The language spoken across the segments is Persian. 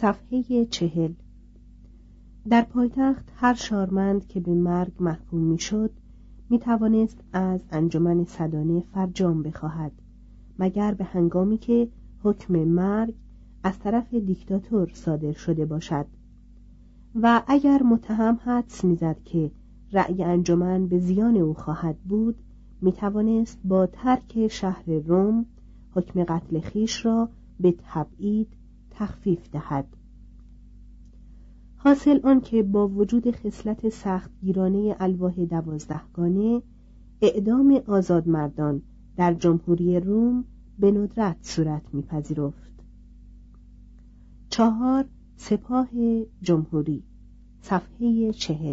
صفحه چهل. در پایتخت هر شارمند که به مرگ محکوم می‌شد می توانست از انجمن صدانه فرجام بخواهد مگر به هنگامی که حکم مرگ از طرف دیکتاتور صادر شده باشد. و اگر متهم حدس می‌زد که رأی انجمن به زیان او خواهد بود می توانست با ترک شهر روم حکم قتل خیش را به تبعید تخفیف دهد. حاصل آن که با وجود خصلت سختگیرانه الواح دوازدهگانه اعدام آزادمردان در جمهوری روم به ندرت صورت میپذیرفت. چهار سپاه جمهوری صفحه چهل.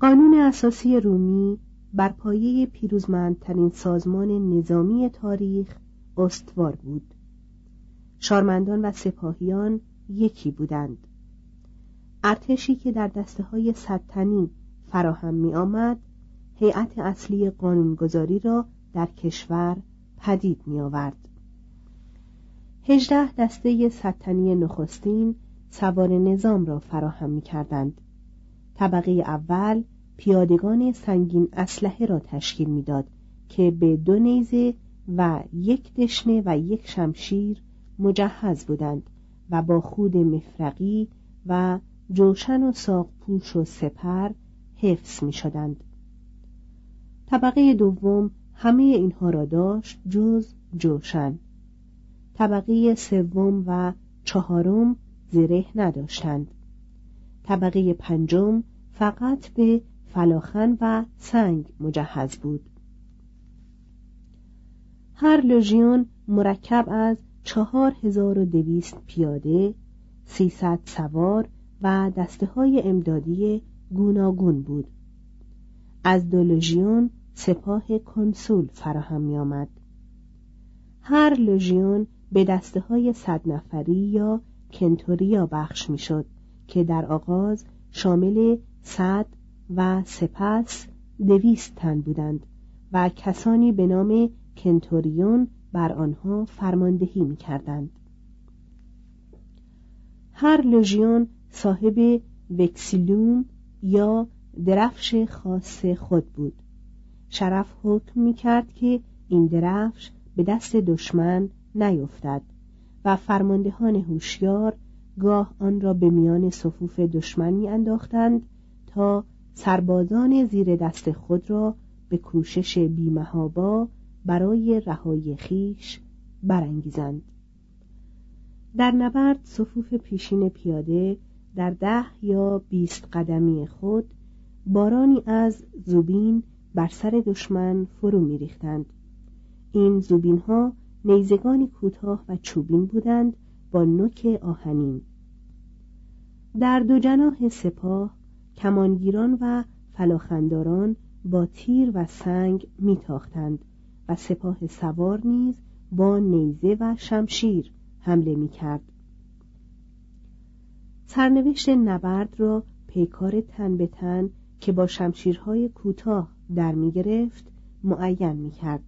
قانون اساسی رومی بر پایه پیروزمندترین سازمان نظامی تاریخ استوار بود. شارمندان و سپاهیان یکی بودند. ارتشی که در دسته های صدتنی فراهم می آمد هیئت اصلی قانونگذاری را در کشور پدید می آورد هجده دسته صدتنی نخستین سوار نظام را فراهم می کردند طبقه اول پیادگان سنگین اسلحه را تشکیل می‌داد که به دو نیزه و یک دشنه و یک شمشیر مجهز بودند و با خود مفرقی و جوشن و ساقپوش و سپر حفظ می شدند. طبقه دوم همه اینها را داشت جز جوشن طبقه سوم و چهارم زره نداشتند طبقه پنجم فقط به فلاخن و سنگ مجهز بود. هر لژیون مرکب از چهار هزار و دویست پیاده سیصد سوار و دسته های امدادی گوناگون بود. از دو لژیون سپاه کنسول فراهم می آمد. هر لژیون به دسته های صد نفری یا کنتوریا بخش می شد که در آغاز شامل صد و سپس دویست تن بودند و کسانی به نام کنتوریون بر آنها فرماندهی می کردند. هر لژیون صاحب وکسیلوم یا درفش خاص خود بود شرف حکم می کرد که این درفش به دست دشمن نیفتد و فرماندهان هوشیار گاه آن را به میان صفوف دشمن می انداختند تا سربازان زیر دست خود را به کوشش بیمهابا برای رهای خیش برانگیزند. در نبرد صفوف پیشین پیاده در ده یا بیست قدمی خود بارانی از زوبین بر سر دشمن فرو میریختند. این زوبین ها نیزگانی کوتاه و چوبین بودند با نوک آهنین. در دو جناح سپاه کمانگیران و فلاخنداران با تیر و سنگ میتاختند و سپاه سوار نیز با نیزه و شمشیر حمله می‌کرد. سرنوشت نبرد را پیکار تن به تن که با شمشیرهای کوتاه در می‌گرفت معین می‌کرد.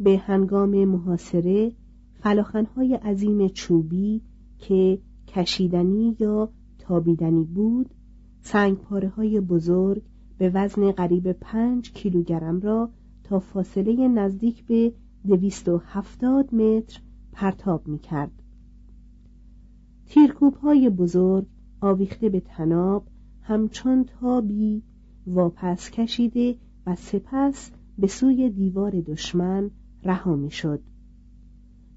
به هنگام محاصره فلاخنهای عظیم چوبی که کشیدنی یا تابیدنی بود سنگ پاره های بزرگ به وزن قریب پنج کیلوگرم را تا فاصله نزدیک به دویست و هفتاد متر پرتاب می کرد. تیرکوب های بزرگ آویخته به تناب همچون تابی واپس کشیده و سپس به سوی دیوار دشمن رها می شد.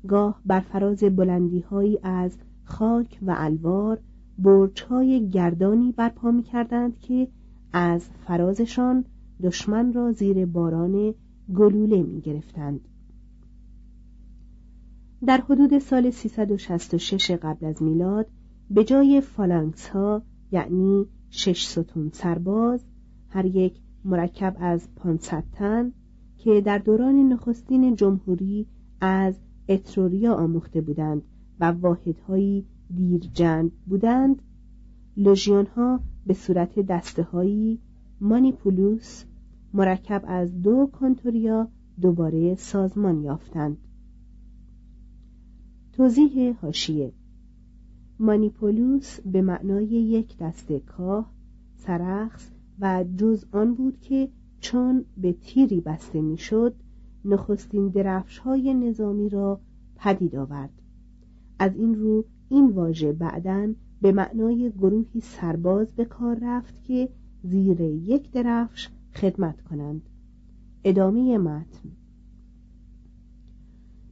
گاه بر فراز بلندی هایی از خاک و الوار برچ های گردانی برپا می کردند که از فرازشان دشمن را زیر باران گلوله می گرفتند. در حدود سال 366 قبل از میلاد به جای فالانکس ها یعنی شش ستون سرباز هر یک مرکب از 500 تن که در دوران نخستین جمهوری از اتروریا آموخته بودند و واحدهایی دیرجند بودند لژیون ها به صورت دسته هایی مانیپولوس مرکب از دو کنتوریا دوباره سازمان یافتند. توضیح هاشیه مانیپولوس به معنای یک دسته کاه سرخس و جز آن بود که چون به تیری بسته می‌شد نخستین درفش های نظامی را پدید آورد. از این رو این واژه بعدا به معنای گروهی سرباز به کار رفت که زیر یک درفش خدمت کنند ادامه متن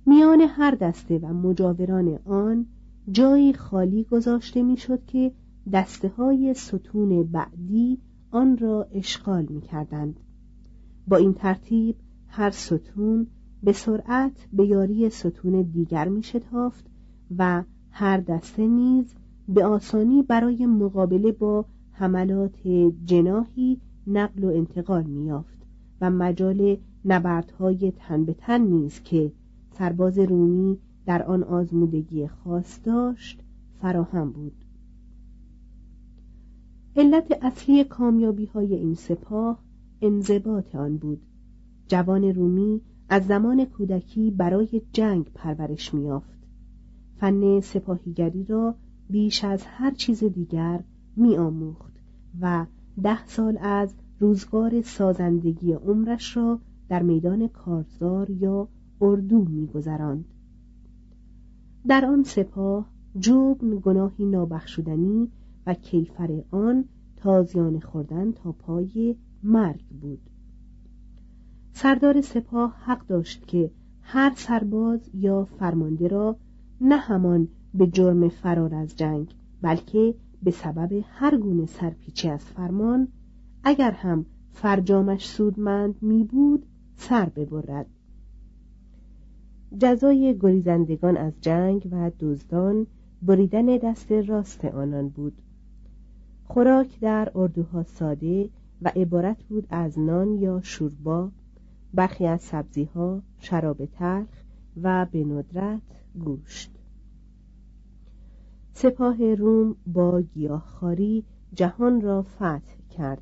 میان هر دسته و مجاوران آن جایی خالی گذاشته می‌شد که دسته های ستون بعدی آن را اشغال می کردند. با این ترتیب هر ستون به سرعت به یاری ستون دیگر می شتافت و هر دسته نیز به آسانی برای مقابله با حملات جناهی نقل و انتقال میافت و مجال نبردهای تن به تن نیز که سرباز رومی در آن آزمودگی خاص داشت فراهم بود. علت اصلی کامیابی های این سپاه انضباط آن بود. جوان رومی از زمان کودکی برای جنگ پرورش میافت فن سپاهیگری را بیش از هر چیز دیگر میآموخت و ده سال از روزگار سازندگی عمرش را در میدان کارزار یا اردو میگذراند. در آن سپاه جبن گناهی نابخشودنی و کیفر آن تازیان خوردن تا پای مرگ بود. سردار سپاه حق داشت که هر سرباز یا فرمانده را نه همان به جرم فرار از جنگ بلکه به سبب هر گونه سرپیچی از فرمان اگر هم فرجامش سودمند می بود سر ببرد. جزای گریزندگان از جنگ و دزدان بریدن دست راست آنان بود. خوراک در اردوها ساده و عبارت بود از نان یا شوربا برخی از سبزیها شراب تلخ و به ندرت گوشت سپاه روم با گیاهخواری جهان را فتح کرد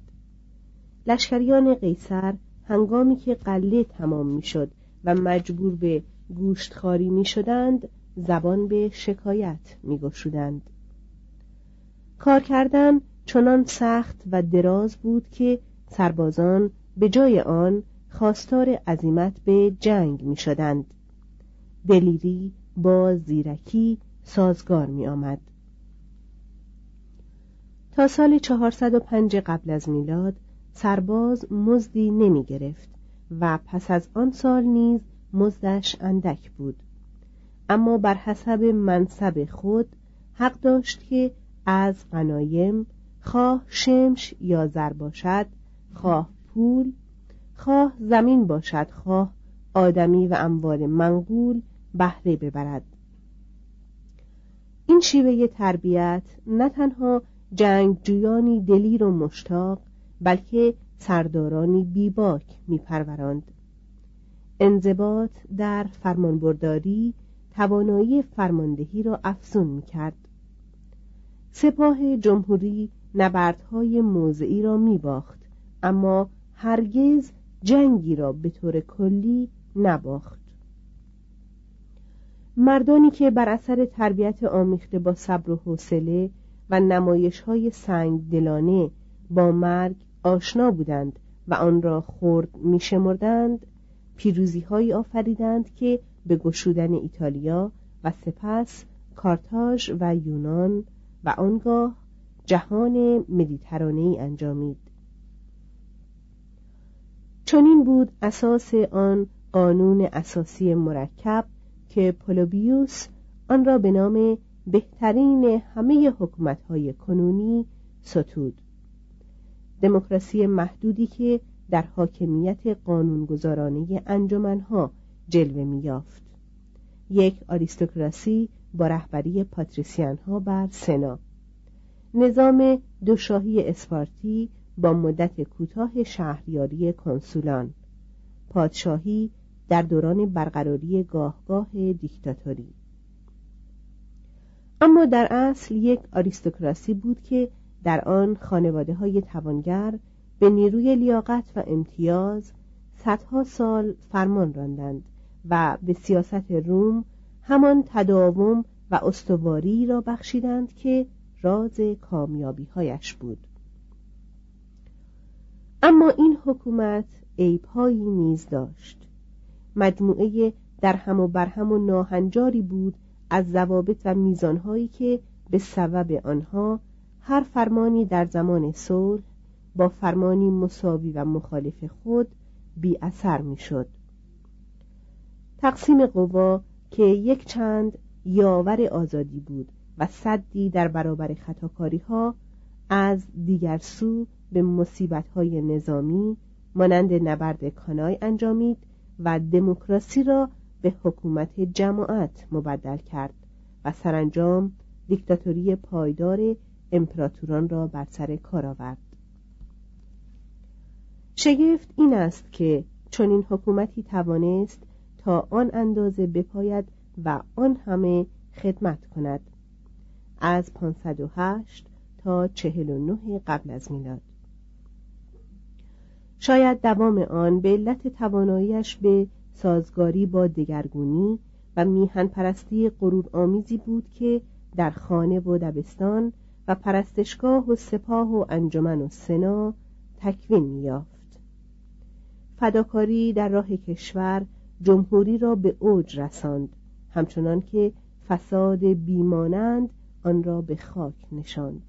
لشکریان قیصر هنگامی که قله تمام می‌شد و مجبور به گوشتخواری می شدند زبان به شکایت می گشودند. کار کردن چنان سخت و دراز بود که سربازان به جای آن خواستار عزیمت به جنگ می شدند. دلیری با زیرکی سازگار می آمد. تا سال 405 قبل از میلاد سرباز مزدی نمی گرفت و پس از آن سال نیز مزدش اندک بود اما بر حسب منصب خود حق داشت که از غنایم خواه شمش یا زر باشد خواه پول خواه زمین باشد خواه آدمی و اموال منقول بهره ببرد. این شیوه تربیت نه تنها جنگجویانی دلیر و مشتاق بلکه سردارانی بیباک میپروراند. انضباط در فرمانبرداری توانایی فرماندهی را افزون می‌کرد. سپاه جمهوری نبردهای موضعی را میباخت اما هرگز جنگی را به طور کلی نباخت. مردانی که بر اثر تربیت آمیخته با صبر و حوصله و نمایش های سنگ دلانه با مرگ آشنا بودند و آن را خرد میشمردند پیروزی هایی آفریدند که به گشودن ایتالیا و سپس کارتاژ و یونان و آنگاه جهان مدیترانه‌ای انجامید. چنین بود اساس آن قانون اساسی مرکب که پولوبیوس آن را به نام بهترین همه حکومت‌های کنونی ستود. دموکراسی محدودی که در حاکمیت قانونگذارانه انجمنها جلوه می‌یافت. یک آریستوکراسی با رهبری پاتریسیان ها بر سنا. نظام دوشاهی اسپارتی با مدت کوتاه شهریاری کنسولان. پادشاهی در دوران برقراری گاهگاه دیکتاتوری. اما در اصل یک آریستوکراسی بود که در آن خانواده های توانگر به نیروی لیاقت و امتیاز صدها سال فرمان راندند و به سیاست روم همان تداوم و استواری را بخشیدند که راز کامیابی هایش بود. اما این حکومت عیبهایی نیز داشت. مجموعه در هم و برهم و ناهنجاری بود از ضوابط و میزانهایی که به سبب آنها هر فرمانی در زمان صلح با فرمانی مساوی و مخالف خود بی اثر می‌شد. تقسیم قوا که یک چند یاور آزادی بود و صدی در برابر خطاکاری ها از دیگر سو به مصیبت های نظامی مانند نبرد کانای انجامید و دموکراسی را به حکومت جماعت مبدل کرد و سرانجام دیکتاتوری پایدار امپراتوران را بر سر کار آورد. شگفت این است که چنین حکومتی توانست تا آن اندازه بپاید و آن همه خدمت کند. از 508 تا 49 قبل از میلاد. شاید دوام آن به علت تواناییش به سازگاری با دگرگونی و میهن پرستی غرور آمیزی بود که در خانه و دبستان و پرستشگاه و سپاه و انجمن و سنا تکوین میافت فداکاری در راه کشور جمهوری را به اوج رساند همچنان که فساد بیمانند آن را به خاک نشاند.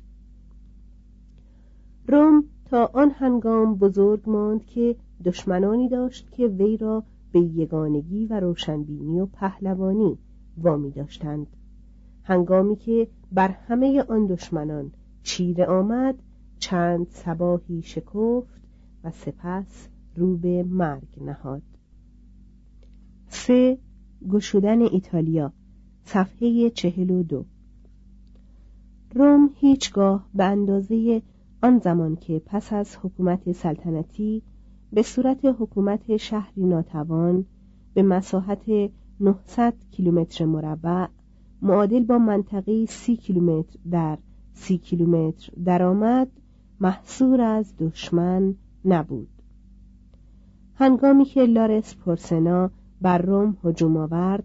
روم تا آن هنگام بزرگ ماند که دشمنانی داشت که وی را به یگانگی و روشنبینی و پهلوانی وامی داشتند. هنگامی که بر همه آن دشمنان چیره آمد چند سباهی شکفت و سپس رو به مرگ نهاد. سه گشودن ایتالیا صفحه چهل و دو. روم هیچگاه به اندازه آن زمان که پس از حکومت سلطنتی به صورت حکومت شهری ناتوان به مساحت 900 کیلومتر مربع معادل با منطقه سی کیلومتر در سی کیلومتر درآمد محصور از دشمن نبود. هنگامی که لارس پرسنا بر روم هجوم آورد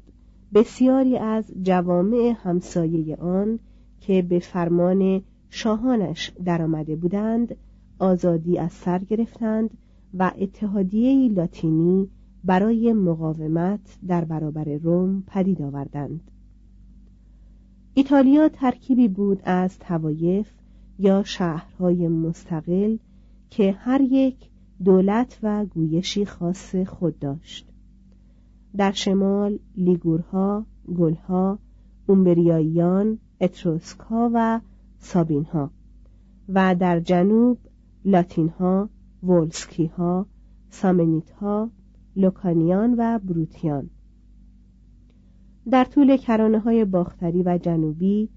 بسیاری از جوامع همسایه آن که به فرمان شاهانش درآمده بودند آزادی از سر گرفتند و اتحادیه لاتینی برای مقاومت در برابر روم پدید آوردند. ایتالیا ترکیبی بود از توایف یا شهرهای مستقل که هر یک دولت و گویشی خاص خود داشت. در شمال لیگورها، گلها، اومبریاییان، اتروسکا و سابینها و در جنوب لاتینها، وولسکیها، سامنیتها، لوکانیان و بروتیان. در طول کرانه های باختری و جنوبی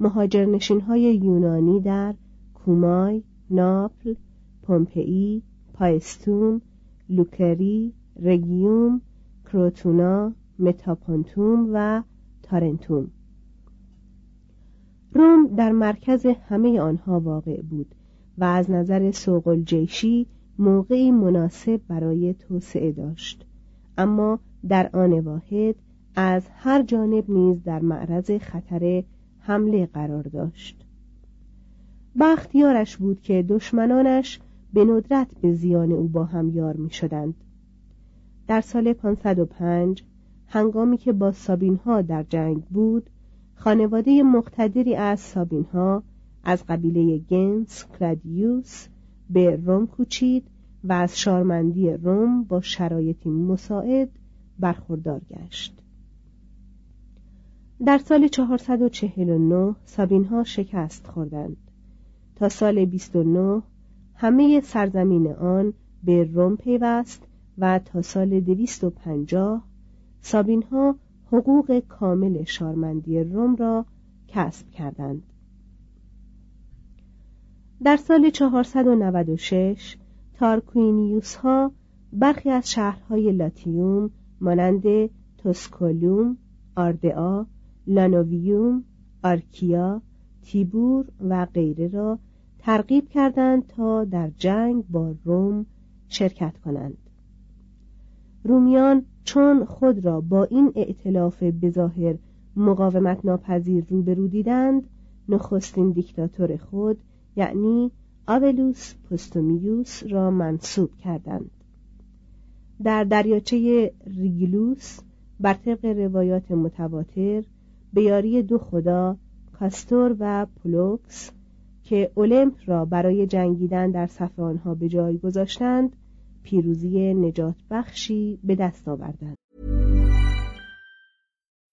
مهاجرنشین های یونانی در کومای، ناپل، پومپئی، پایستوم، لوکری، رگیوم، کروتونا، متاپونتوم و تارنتوم. در مرکز همه آنها واقع بود و از نظر سوق الجیشی موقعی مناسب برای توسعه داشت اما در آن واحد از هر جانب نیز در معرض خطر حمله قرار داشت بختیارش بود که دشمنانش به ندرت به زیان او با هم یار می شدند. در سال 505 هنگامی که با سابین ها در جنگ بود خانواده مقتدری از سابین ها از قبیله گنس کلادیوس به روم کوچید و از شارمندی روم با شرایطی مساعد برخوردار گشت. در سال 449 سابین ها شکست خوردند. تا سال 29 همه سرزمین آن به روم پیوست و تا سال 250 سابین ها حقوق کامل شارمندی روم را کسب کردند. در سال 496 تارکوینیوس ها برخی از شهرهای لاتیوم مانند توسکولوم، آردئا، لانوویوم، آریکیا، تیبور و غیره را ترغیب کردند تا در جنگ با روم شرکت کنند. رومیان چون خود را با این ائتلاف بظاهر مقاومت ناپذیر روبرو دیدند نخستین دیکتاتور خود یعنی آولوس پستومیوس را منصوب کردند. در دریاچه ریگلوس بر طبق روایات متواتر به یاری دو خدا کاستور و پولوکس که اولمپ را برای جنگیدن در صف آنها به جای گذاشتند پیروزی نجات بخشی به دست آوردند.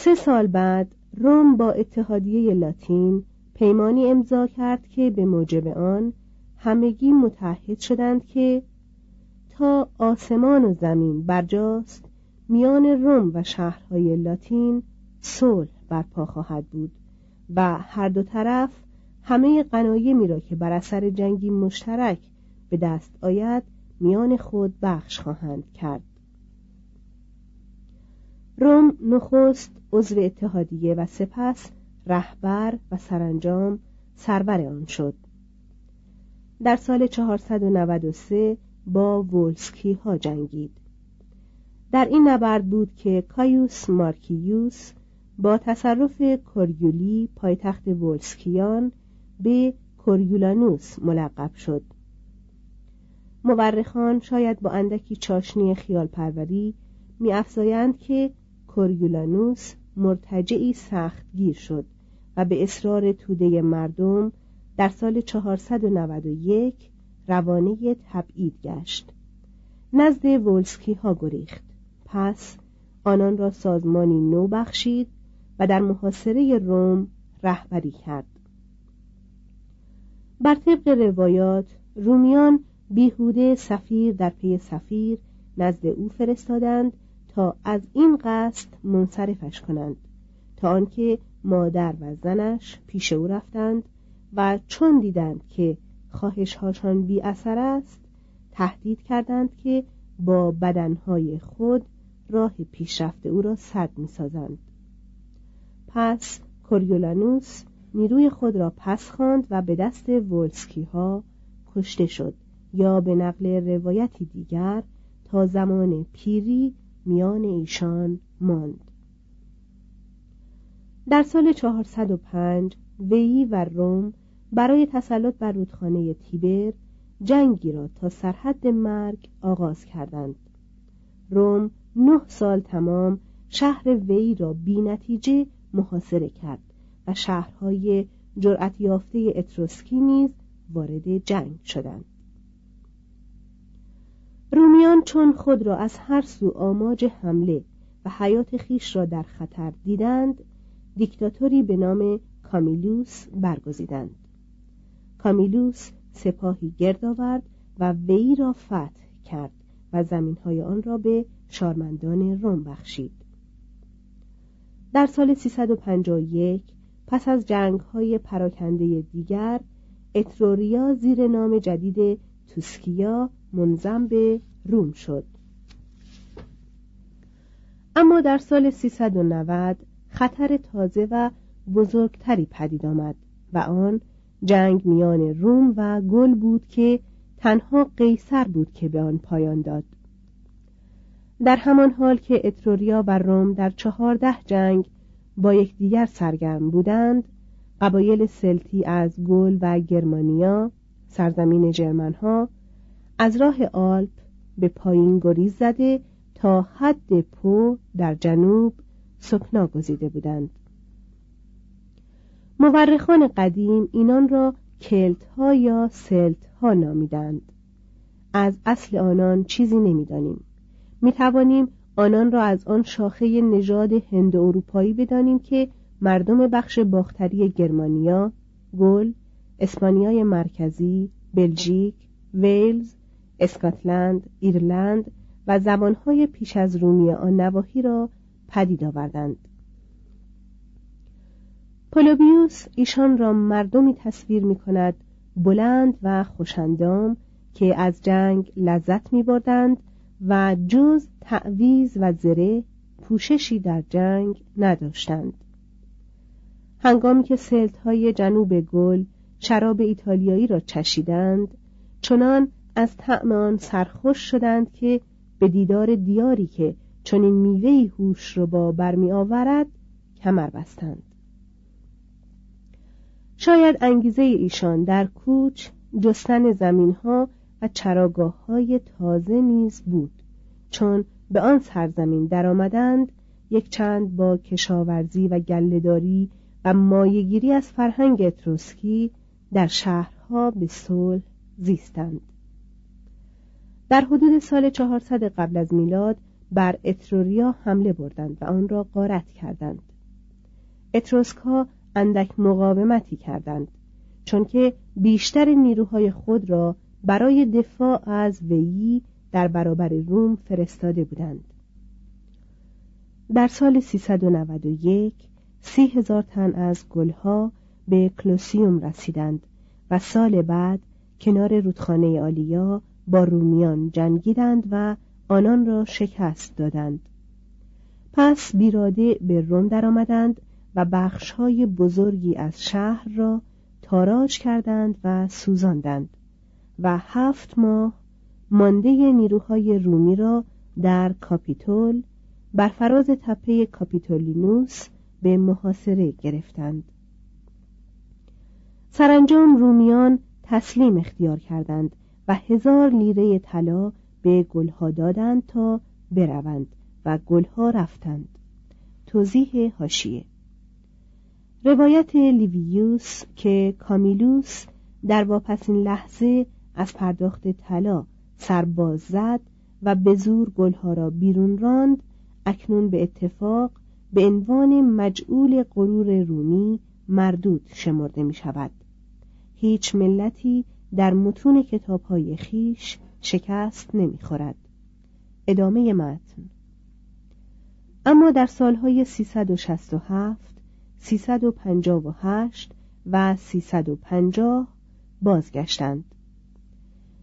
سه سال بعد روم با اتحادیه لاتین پیمانی امضا کرد که به موجب آن همگی متحد شدند که تا آسمان و زمین برجاست میان روم و شهرهای لاتین صلح برپا خواهد بود و هر دو طرف همه قنایمی را که بر اثر جنگی مشترک به دست آید میان خود بخش خواهند کرد. روم نخست عضو اتحادیه و سپس رهبر و سرانجام سرور آن شد. در سال 493 با وولسکی ها جنگید. در این نبرد بود که کایوس مارکیوس با تصرف کوریولی پایتخت وولسکیان به کوریولانوس ملقب شد. مورخان شاید با اندکی چاشنی خیال پروری می که کوریولانوس مرتجعی سختگیر شد و به اصرار توده مردم در سال 491 روانه تبعید گشت. نزد ولسکی ها گریخت. پس آنان را سازمانی نو بخشید و در محاصره روم رهبری کرد. بر طبق روایات رومیان بیهوده سفیر در پی سفیر نزد او فرستادند از این قصد منصرفش کنند تا آنکه مادر و زنش پیش او رفتند و چون دیدند که خواهشهاشان بی اثر است تهدید کردند که با بدنهای خود راه پیشرفت او را سد می سازند. پس کوریولانوس نیروی خود را پس خواند و به دست ولسکی ها کشته شد یا به نقل روایتی دیگر تا زمان پیری میان ایشان ماند. در سال 405 وی و روم برای تسلط بر رودخانه تیبر جنگی را تا سرحد مرگ آغاز کردند. روم نه سال تمام شهر وی را بی نتیجه محاصره کرد و شهرهای جرأت یافته اتروسکی نیز وارد جنگ شدند. رومیان چون خود را از هر سو آماج حمله و حیات خیش را در خطر دیدند دیکتاتوری به نام کامیلوس برگزیدند. کامیلوس سپاهی گرد آورد و وی را فتح کرد و زمینهای آن را به شارمندان روم بخشید. در سال 351 پس از جنگ های پراکنده دیگر اتروریا زیر نام جدید توسکیا منظم به روم شد. اما در سال 390 خطر تازه و بزرگتری پدید آمد و آن جنگ میان روم و گل بود که تنها قیصر بود که به آن پایان داد. در همان حال که اتروریا و روم در چهارده جنگ با یکدیگر سرگرم بودند قبایل سلتی از گل و گرمانیا سرزمین جرمنها از راه آلپ به پایین گریز زده تا حد پو در جنوب سکنا گزیده بودند. مورخان قدیم اینان را کلت ها یا سلت ها نامیدند. از اصل آنان چیزی نمی‌دانیم. می توانیم آنان را از آن شاخه نژاد هند اروپایی بدانیم که مردم بخش باختری گرمانیا، گل، اسپانیای مرکزی، بلژیک، ویلز، اسکاتلند، ایرلند و زبانهای پیش از رومی آن نواحی را پدید آوردند. پولوبیوس ایشان را مردمی تصویر می کند بلند و خوشندام که از جنگ لذت می بردند و جز تعویز و زره پوششی در جنگ نداشتند هنگامی که سلت های جنوب گل شراب ایتالیایی را چشیدند چنان از طعم آن سرخوش شدند که به دیدار دیاری که چون این میوهی هوش رو با برمی آورد کمر بستند. شاید انگیزه ایشان در کوچ جستن زمین ها و چراگاه های تازه نیز بود. چون به آن سرزمین درآمدند یک چند با کشاورزی و گلهداری و مایگیری از فرهنگ اتروسکی در شهرها به صلح زیستند. در حدود سال 400 قبل از میلاد بر اتروریا حمله بردند و آن را غارت کردند. اتروسک ها اندک مقاومتی کردند چون که بیشتر نیروهای خود را برای دفاع از ویی در برابر روم فرستاده بودند. در سال 391 سی هزار تن از گلها به کلوسیوم رسیدند و سال بعد کنار رودخانه آلیا با رومیان جنگیدند و آنان را شکست دادند. پس بیراده به روم درآمدند و بخشهای بزرگی از شهر را تاراج کردند و سوزاندند و هفت ماه مانده نیروهای رومی را در کاپیتول بر فراز تپه کاپیتولینوس به محاصره گرفتند. سرانجام رومیان تسلیم اختیار کردند و هزار لیره طلا به گلها دادند تا بروند و گلها رفتند. توضیح حاشیه روایت لیویوس که کامیلوس در واپسین لحظه از پرداخت طلا سرباز زد و به زور گلها را بیرون راند اکنون به اتفاق به عنوان مجعول غرور رومی مردود شمرده می شود هیچ ملتی در متون کتابهای خیش شکست نمی‌خورد. ادامه متن. اما در سالهای 367 358 و 350 بازگشتند.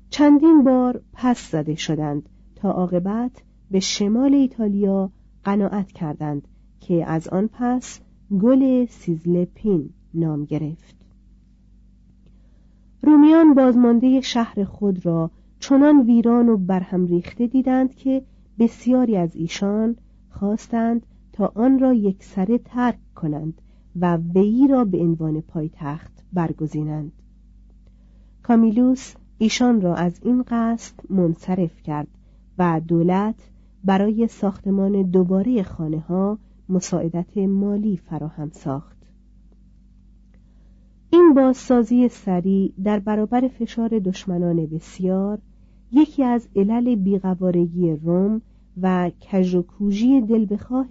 چندین بار پس زده شدند تا عاقبت به شمال ایتالیا قناعت کردند که از آن پس گل سیزلپین نام گرفت. رومیان بازمانده شهر خود را چنان ویران و برهم ریخته دیدند که بسیاری از ایشان خواستند تا آن را یکسره ترک کنند و وی را به عنوان پایتخت برگزینند. کامیلوس ایشان را از این قصد منصرف کرد و دولت برای ساختمان دوباره خانه ها مساعدت مالی فراهم ساخت. این بازسازی سریع در برابر فشار دشمنان بسیار یکی از علل بیقوارگی روم و کژ و کوژی دل بخواه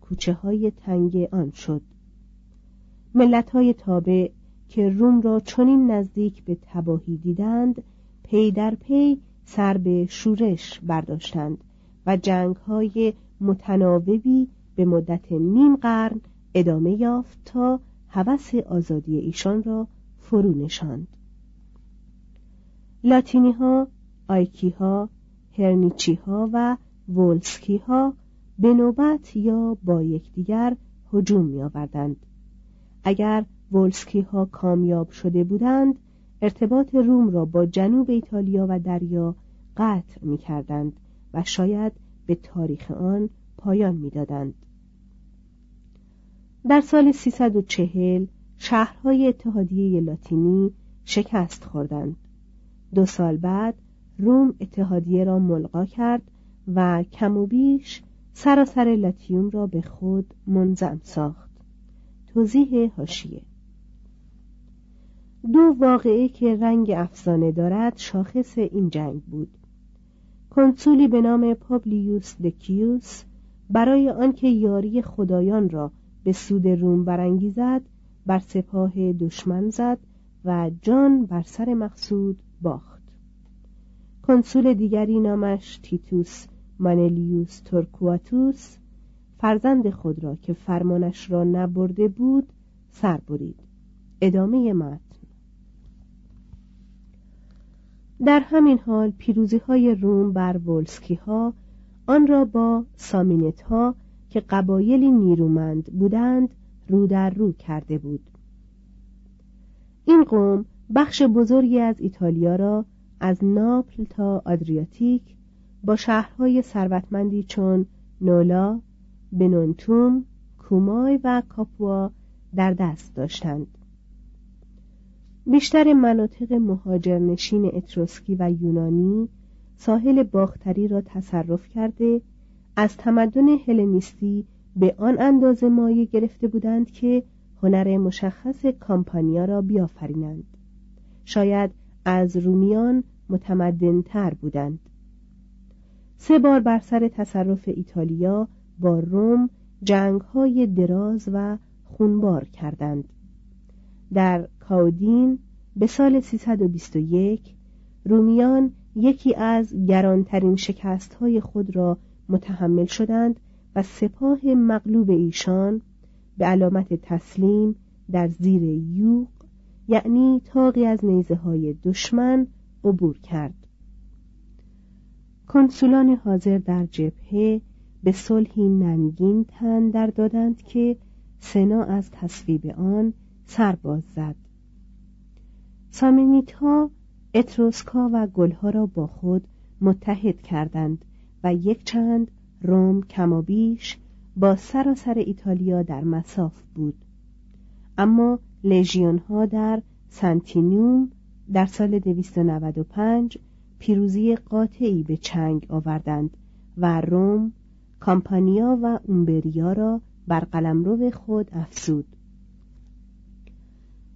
کوچه های تنگ آن شد. ملت های تابع که روم را چنین نزدیک به تباهی دیدند پی در پی سر به شورش برداشتند و جنگ های متناوبی به مدت نیم قرن ادامه یافت تا هوس آزادی ایشان را فرو نشاند لاتینی ها آیکی ها هرنیچی ها و وولسکی ها به نوبت یا با یکدیگر هجوم می آوردند اگر وولسکی ها کامیاب شده بودند ارتباط روم را با جنوب ایتالیا و دریا قطع می کردند و شاید به تاریخ آن پایان می دادند. در سال 340 شهرهای اتحادیه لاتینی شکست خوردند. دو سال بعد روم اتحادیه را ملغا کرد و کم و بیش سراسر لاتیوم را به خود منظم ساخت. توضیح هاشیه دو واقعه که رنگ افسانه دارد شاخص این جنگ بود کنسولی به نام پابلیوس دکیوس برای آنکه یاری خدایان را به سود روم برانگیزد بر سپاه دشمن زد و جان بر سر مقصود باخت. کنسول دیگری نامش تیتوس مانلیوس تورکواتوس فرزند خود را که فرمانش را نبرده بود سر برید. ادامه متن. در همین حال پیروزی های روم بر ولسکی ها آن را با سامینت ها که قبایلی نیرومند بودند رو در رو کرده بود. این قوم بخش بزرگی از ایتالیا را از ناپل تا آدریاتیک با شهرهای ثروتمندی چون نولا بنونتوم کومای و کاپوا در دست داشتند. بیشتر مناطق مهاجرنشین اتروسکی و یونانی ساحل باختری را تصرف کرده از تمدن هلنیستی به آن اندازه مایه گرفته بودند که هنر مشخص کامپانیا را بیافرینند. شاید از رومیان متمدنتر بودند. سه بار بر سر تصرف ایتالیا با روم جنگ های دراز و خونبار کردند. در کاودین به سال 321 رومیان یکی از گرانترین شکست های خود را متحمل شدند و سپاه مغلوب ایشان به علامت تسلیم در زیر یوق یعنی تاقی از نیزه های دشمن عبور کرد. کنسولان حاضر در جبهه به صلحی ننگین تن در دادند که سنا از تصویب آن سرباز زد. سامنیتا اتروسکا و گلها را با خود متحد کردند. و یک چند روم کمابیش با سراسر ایتالیا در مساف بود. اما لژیون ها در سنتینیوم در سال 295 پیروزی قاطعی به چنگ آوردند و روم کامپانیا و اومبریا را بر قلمرو خود افزود.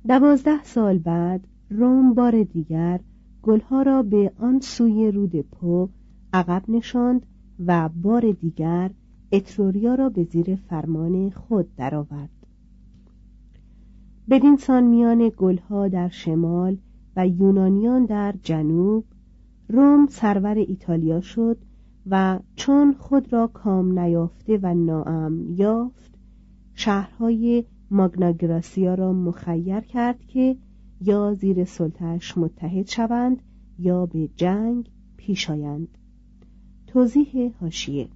دوازده سال بعد روم بار دیگر گلها را به آن سوی رود پو عقب نشاند و بار دیگر اتروریا را به زیر فرمان خود درآورد. بدین سان میان گلها در شمال و یونانیان در جنوب روم سرور ایتالیا شد و چون خود را کام نیافته و ناامن یافت شهرهای ماگناگراسیا را مخیر کرد که یا زیر سلطش متحد شوند یا به جنگ پیش آیند توضیح هاشیه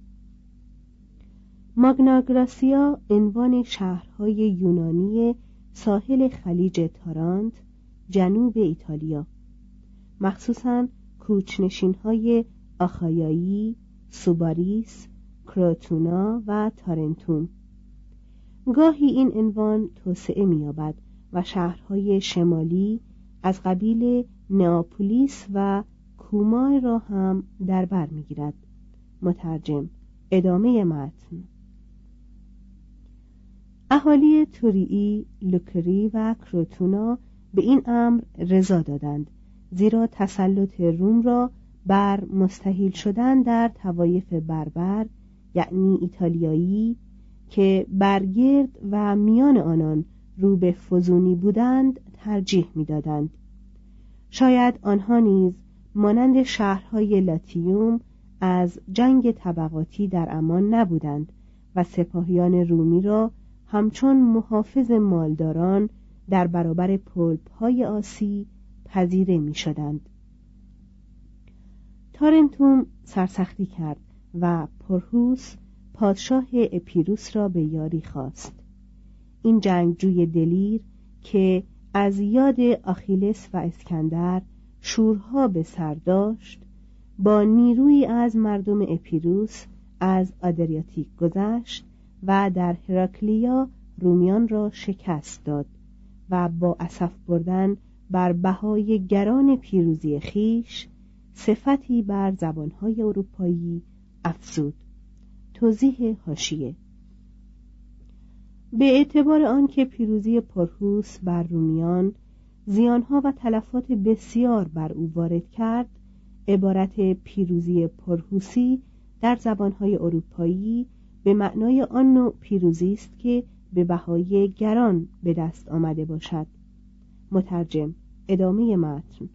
ماگناگراسیا عنوان شهرهای یونانی ساحل خلیج تارانت جنوب ایتالیا. مخصوصا کوچنشین های آخایایی، سوباریس، کروتونا و تارنتوم. گاهی این عنوان توسعه می‌یابد و شهرهای شمالی از قبیل نئاپولیس و کومای را هم در بر می‌گیرد. مترجم. ادامه متن. اهالی توریی، لوکری و کروتونا به این امر رضا دادند زیرا تسلط روم را بر مستحیل شدن در توایف بربر یعنی ایتالیایی که برگرد و میان آنان رو به فزونی بودند ترجیح می‌دادند. شاید آنها نیز مانند شهرهای لاتیوم از جنگ طبقاتی در امان نبودند و سپاهیان رومی را همچون محافظ مالداران در برابر پلپ های آسی پذیره می شدند. تارنتوم سرسختی کرد و پرهوس پادشاه اپیروس را به یاری خواست این جنگجوی دلیر که از یاد آخیلس و اسکندر شورها به سر داشت با نیروی از مردم اپیروس از آدریاتیک گذشت و در هراکلیا رومیان را شکست داد و با اسف بردن بر بهای گران پیروزی خیش صفتی بر زبانهای اروپایی افزود. توضیح هاشیه به اعتبار آنکه پیروزی پرهوس بر رومیان زیانها و تلفات بسیار بر او وارد کرد عبارت پیروزی پرهوسی در زبانهای اروپایی به معنای آن نوع پیروزی است که به بهای گران به دست آمده باشد. مترجم ادامه متن.